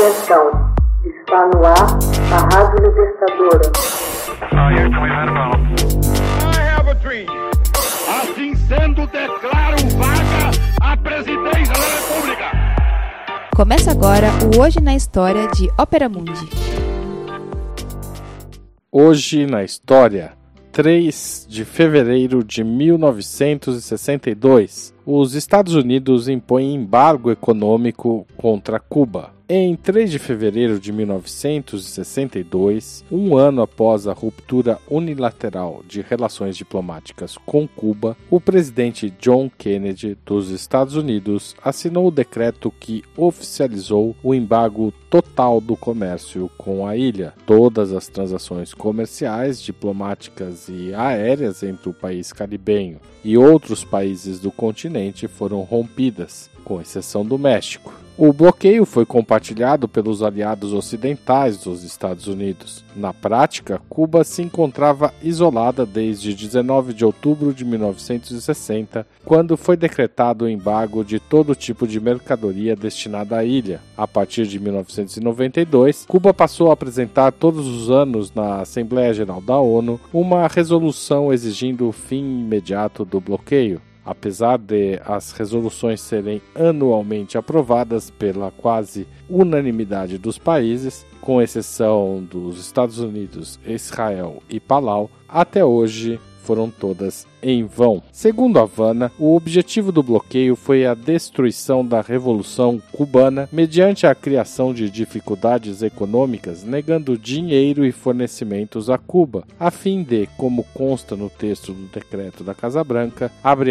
Atenção, está no ar a Rádio Libertadora. Assim sendo, declaro vaga a presidência da República. Começa agora o Hoje na História de Ópera Mundi. Hoje na História, 3 de fevereiro de 1962, os Estados Unidos impõem embargo econômico contra Cuba. Em 3 de fevereiro de 1962, um ano após a ruptura unilateral de relações diplomáticas com Cuba, o presidente John Kennedy dos Estados Unidos assinou o decreto que oficializou o embargo total do comércio com a ilha. Todas as transações comerciais, diplomáticas e aéreas entre o país caribenho e outros países do continente foram rompidas, com exceção do México. O bloqueio foi compartilhado pelos aliados ocidentais dos Estados Unidos. Na prática, Cuba se encontrava isolada desde 19 de outubro de 1960, quando foi decretado o embargo de todo tipo de mercadoria destinada à ilha. A partir de 1992, Cuba passou a apresentar todos os anos na Assembleia Geral da ONU uma resolução exigindo o fim imediato do bloqueio. Apesar de as resoluções serem anualmente aprovadas pela quase unanimidade dos países, com exceção dos Estados Unidos, Israel e Palau, até hoje foram todas em vão. Segundo Havana, o objetivo do bloqueio foi a destruição da Revolução Cubana mediante a criação de dificuldades econômicas, negando dinheiro e fornecimentos a Cuba, a fim de, como consta no texto do decreto da Casa Branca,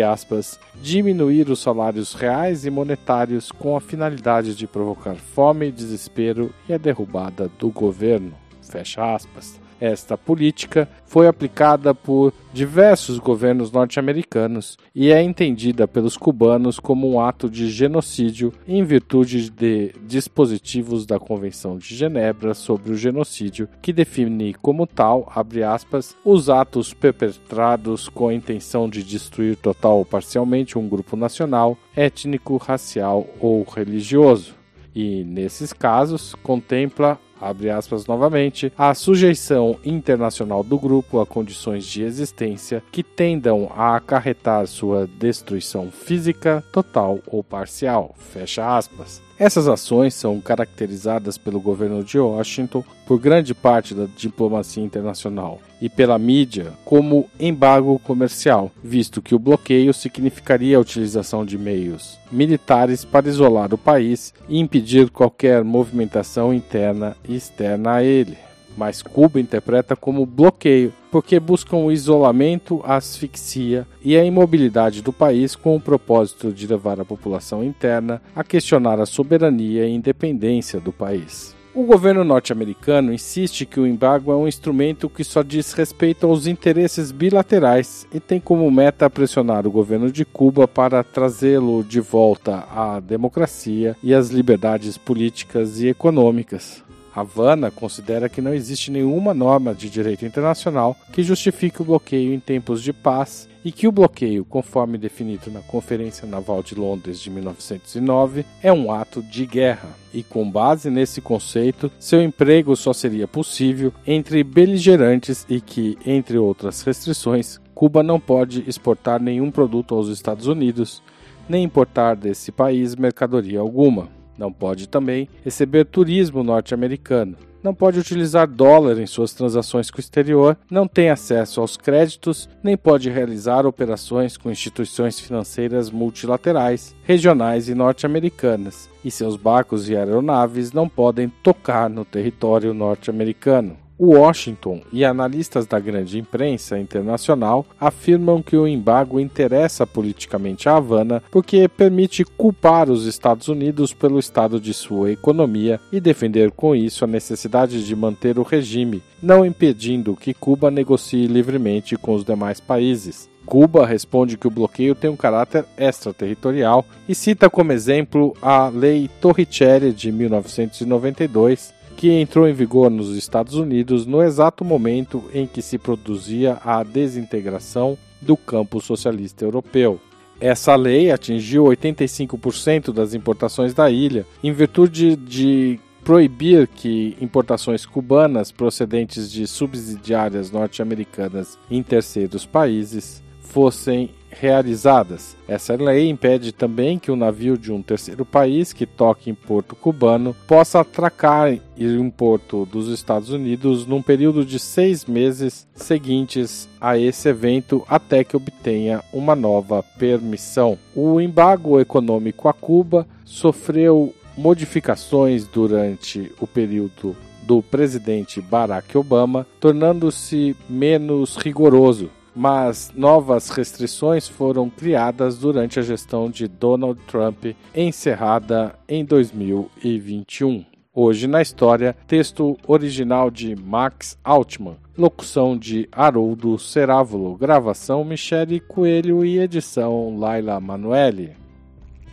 aspas, diminuir os salários reais e monetários com a finalidade de provocar fome, desespero e a derrubada do governo. Fecha aspas. Esta política foi aplicada por diversos governos norte-americanos e é entendida pelos cubanos como um ato de genocídio em virtude de dispositivos da Convenção de Genebra sobre o genocídio, que define como tal, aspas, os atos perpetrados com a intenção de destruir total ou parcialmente um grupo nacional, étnico, racial ou religioso. E, nesses casos, contempla abre aspas novamente, a sujeição internacional do grupo a condições de existência que tendam a acarretar sua destruição física, total ou parcial, fecha aspas. Essas ações são caracterizadas pelo governo de Washington, por grande parte da diplomacia internacional e pela mídia como embargo comercial, visto que o bloqueio significaria a utilização de meios militares para isolar o país e impedir qualquer movimentação interna e externa a ele mas Cuba interpreta como bloqueio, porque buscam o isolamento, a asfixia e a imobilidade do país com o propósito de levar a população interna a questionar a soberania e independência do país. O governo norte-americano insiste que o embargo é um instrumento que só diz respeito aos interesses bilaterais e tem como meta pressionar o governo de Cuba para trazê-lo de volta à democracia e às liberdades políticas e econômicas. Havana considera que não existe nenhuma norma de direito internacional que justifique o bloqueio em tempos de paz e que o bloqueio, conforme definido na Conferência Naval de Londres de 1909, é um ato de guerra. E com base nesse conceito, seu emprego só seria possível entre beligerantes e que, entre outras restrições, Cuba não pode exportar nenhum produto aos Estados Unidos, nem importar desse país mercadoria alguma. Não pode também receber turismo norte-americano. Não pode utilizar dólar em suas transações com o exterior, não tem acesso aos créditos, nem pode realizar operações com instituições financeiras multilaterais, regionais e norte-americanas, e seus barcos e aeronaves não podem tocar no território norte-americano. Washington e analistas da grande imprensa internacional afirmam que o embargo interessa politicamente a Havana porque permite culpar os Estados Unidos pelo estado de sua economia e defender com isso a necessidade de manter o regime, não impedindo que Cuba negocie livremente com os demais países. Cuba responde que o bloqueio tem um caráter extraterritorial e cita como exemplo a Lei Torricelli de 1992, que entrou em vigor nos Estados Unidos no exato momento em que se produzia a desintegração do campo socialista europeu. Essa lei atingiu 85% das importações da ilha, em virtude de proibir que importações cubanas procedentes de subsidiárias norte-americanas em terceiros países fossem realizadas. Essa lei impede também que um navio de um terceiro país que toque em porto cubano possa atracar em um porto dos Estados Unidos num período de seis meses seguintes a esse evento até que obtenha uma nova permissão. O embargo econômico a Cuba sofreu modificações durante o período do presidente Barack Obama, tornando-se menos rigoroso mas novas restrições foram criadas durante a gestão de Donald Trump, encerrada em 2021. Hoje na história, texto original de Max Altman, locução de Haroldo Cerávulo, gravação Michele Coelho e edição Laila Manuelle.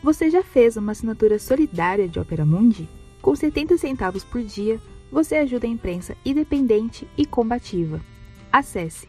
Você já fez uma assinatura solidária de Opera Mundi? Com 70 centavos por dia, você ajuda a imprensa independente e combativa. Acesse